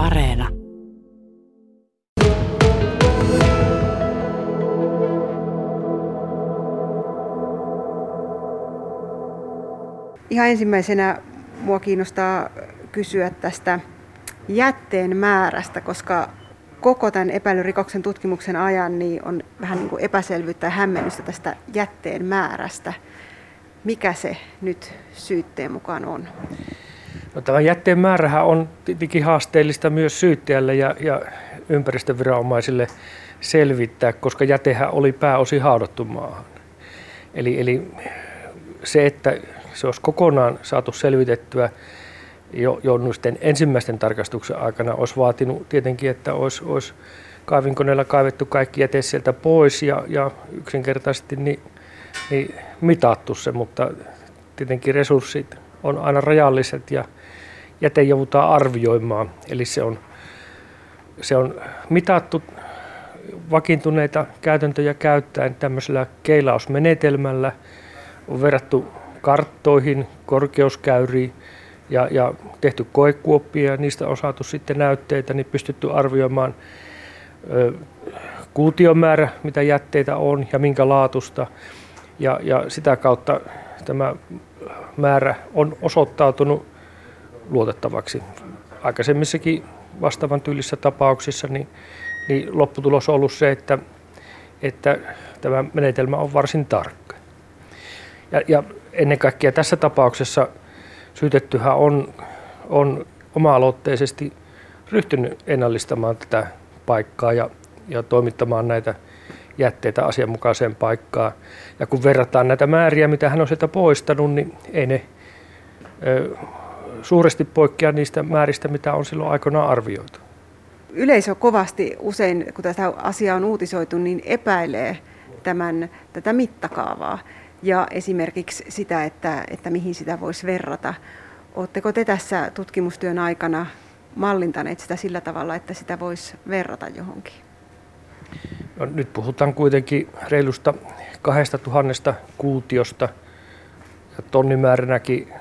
Areena. Ihan ensimmäisenä mua kiinnostaa kysyä tästä jätteen määrästä, koska koko tämän epäilyrikoksen tutkimuksen ajan niin on vähän niin kuin epäselvyyttä ja hämmennystä tästä jätteen määrästä. Mikä se nyt syytteen mukaan on? No, tämä jätteen määrähän on tietenkin haasteellista myös syyttäjälle ja, ja ympäristöviranomaisille selvittää, koska jätehän oli pääosin haudottu maahan. Eli, eli se, että se olisi kokonaan saatu selvitettyä jo, jo ensimmäisten tarkastuksen aikana, olisi vaatinut tietenkin, että olisi, olisi kaivinkoneella kaivettu kaikki jäte sieltä pois ja, ja yksinkertaisesti niin, niin mitattu se, mutta tietenkin resurssit on aina rajalliset ja jäte joudutaan arvioimaan. Eli se on, se on mitattu vakiintuneita käytäntöjä käyttäen tämmöisellä keilausmenetelmällä, on verrattu karttoihin, korkeuskäyriin ja, ja tehty koekuoppia ja niistä on saatu sitten näytteitä, niin pystytty arvioimaan ö, kuutiomäärä, mitä jätteitä on ja minkä laatusta. Ja, ja sitä kautta tämä määrä on osoittautunut luotettavaksi. Aikaisemmissakin vastaavan tyylissä tapauksissa niin, niin lopputulos on ollut se, että, että tämä menetelmä on varsin tarkka. Ja, ja ennen kaikkea tässä tapauksessa syytettyhän on, on oma-aloitteisesti ryhtynyt ennallistamaan tätä paikkaa ja, ja toimittamaan näitä jätteitä asianmukaiseen paikkaan. Ja kun verrataan näitä määriä, mitä hän on sieltä poistanut, niin ei ne ö, suuresti poikkea niistä määristä, mitä on silloin aikoinaan arvioitu. Yleisö kovasti usein, kun tätä asiaa on uutisoitu, niin epäilee tämän, tätä mittakaavaa ja esimerkiksi sitä, että, että mihin sitä voisi verrata. Oletteko te tässä tutkimustyön aikana mallintaneet sitä sillä tavalla, että sitä voisi verrata johonkin? No, nyt puhutaan kuitenkin reilusta 2000 kuutiosta. Ja tonnimääränäkin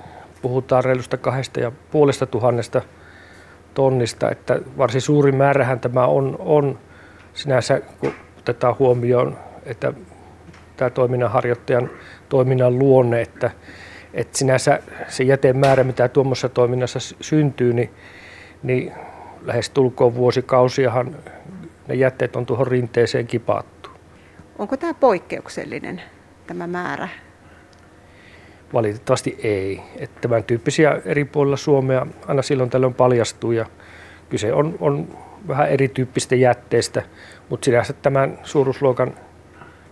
puhutaan reilusta kahdesta ja puolesta tuhannesta tonnista, että varsin suuri määrähän tämä on, on sinänsä, kun otetaan huomioon, että tämä toiminnanharjoittajan toiminnan luonne, että, että sinänsä se jätemäärä, mitä tuommoisessa toiminnassa syntyy, niin, niin lähes tulkoon vuosikausiahan ne jätteet on tuohon rinteeseen kipattu. Onko tämä poikkeuksellinen, tämä määrä? Valitettavasti ei. Että tämän tyyppisiä eri puolilla Suomea aina silloin tällöin paljastuu ja kyse on, on vähän erityyppistä jätteistä, mutta sinänsä tämän suuruusluokan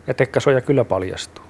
jätekasoja kyllä paljastuu.